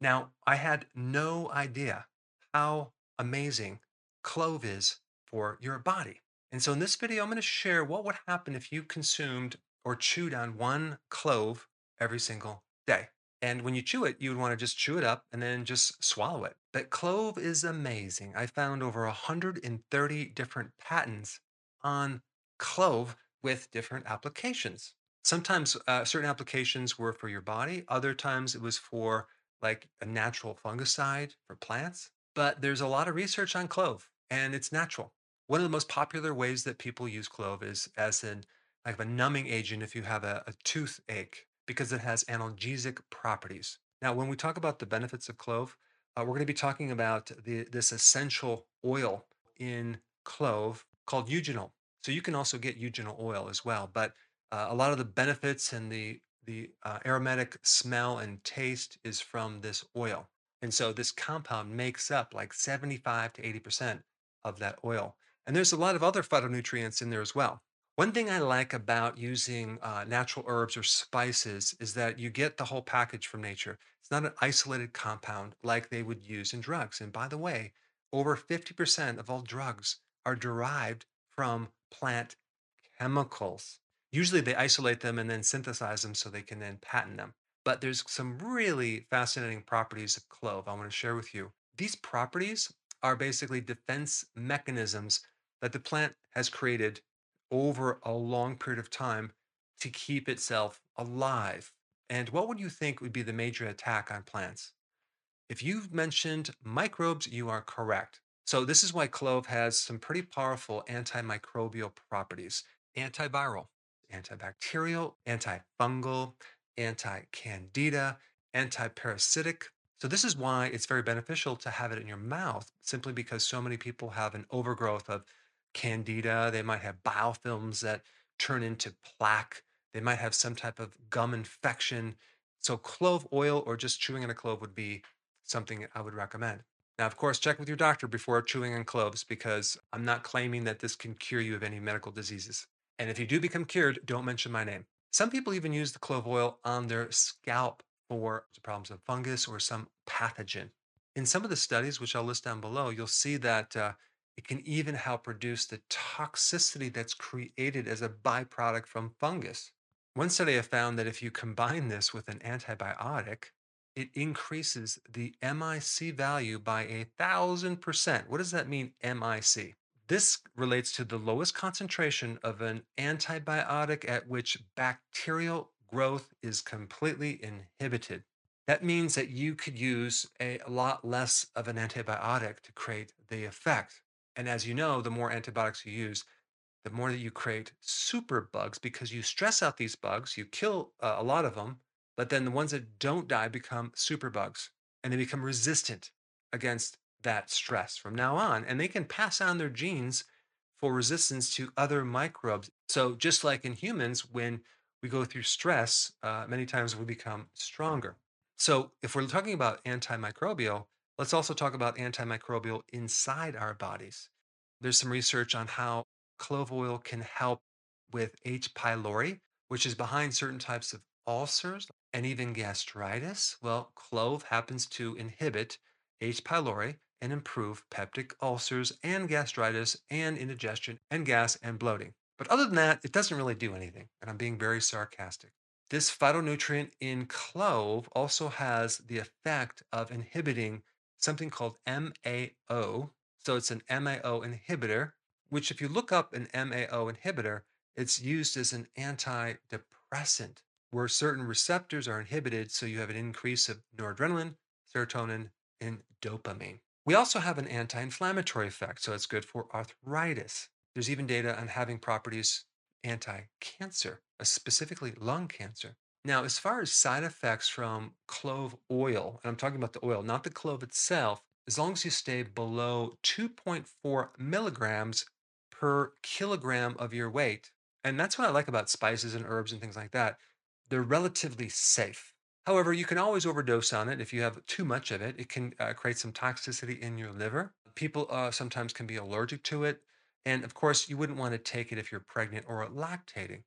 Now, I had no idea how amazing clove is for your body. And so in this video, I'm going to share what would happen if you consumed or chewed on one clove every single day. And when you chew it, you would want to just chew it up and then just swallow it. But clove is amazing. I found over 130 different patents on clove with different applications. Sometimes uh, certain applications were for your body, other times it was for like a natural fungicide for plants. But there's a lot of research on clove and it's natural. One of the most popular ways that people use clove is as an like a numbing agent if you have a, a toothache because it has analgesic properties. Now, when we talk about the benefits of clove, uh, we're going to be talking about the, this essential oil in clove called eugenol. So you can also get eugenol oil as well, but uh, a lot of the benefits and the the uh, aromatic smell and taste is from this oil. And so this compound makes up like 75 to 80% of that oil. And there's a lot of other phytonutrients in there as well. One thing I like about using uh, natural herbs or spices is that you get the whole package from nature. It's not an isolated compound like they would use in drugs. And by the way, over 50% of all drugs are derived from plant chemicals. Usually they isolate them and then synthesize them so they can then patent them. But there's some really fascinating properties of clove I want to share with you. These properties are basically defense mechanisms that the plant has created over a long period of time to keep itself alive. And what would you think would be the major attack on plants? If you've mentioned microbes, you are correct. So, this is why clove has some pretty powerful antimicrobial properties antiviral, antibacterial, antifungal, anti candida, antiparasitic. So, this is why it's very beneficial to have it in your mouth, simply because so many people have an overgrowth of candida. They might have biofilms that turn into plaque. They might have some type of gum infection. So, clove oil or just chewing on a clove would be something I would recommend. Now, of course, check with your doctor before chewing on cloves because I'm not claiming that this can cure you of any medical diseases. And if you do become cured, don't mention my name. Some people even use the clove oil on their scalp for problems of fungus or some pathogen. In some of the studies, which I'll list down below, you'll see that uh, it can even help reduce the toxicity that's created as a byproduct from fungus. One study have found that if you combine this with an antibiotic, it increases the MIC value by a thousand percent. What does that mean, MIC? This relates to the lowest concentration of an antibiotic at which bacterial growth is completely inhibited. That means that you could use a, lot less of an antibiotic to create the effect. And as you know, the more antibiotics you use, the more that you create super bugs because you stress out these bugs, you kill uh, a lot of them, but then the ones that don't die become super bugs and they become resistant against that stress from now on. And they can pass on their genes for resistance to other microbes. So, just like in humans, when we go through stress, uh, many times we become stronger. So, if we're talking about antimicrobial, let's also talk about antimicrobial inside our bodies. There's some research on how clove oil can help with H. pylori, which is behind certain types of ulcers and even gastritis. Well, clove happens to inhibit H. pylori and improve peptic ulcers and gastritis and indigestion and gas and bloating. But other than that, it doesn't really do anything. And I'm being very sarcastic. This phytonutrient in clove also has the effect of inhibiting something called MAO. So it's an MAO inhibitor, which, if you look up an MAO inhibitor, it's used as an antidepressant where certain receptors are inhibited. So you have an increase of noradrenaline, serotonin, and dopamine. We also have an anti inflammatory effect. So it's good for arthritis. There's even data on having properties anti cancer, uh, specifically lung cancer. Now, as far as side effects from clove oil, and I'm talking about the oil, not the clove itself, as long as you stay below 2.4 milligrams per kilogram of your weight, and that's what I like about spices and herbs and things like that, they're relatively safe. However, you can always overdose on it if you have too much of it. It can uh, create some toxicity in your liver. People uh, sometimes can be allergic to it. And of course, you wouldn't want to take it if you're pregnant or lactating.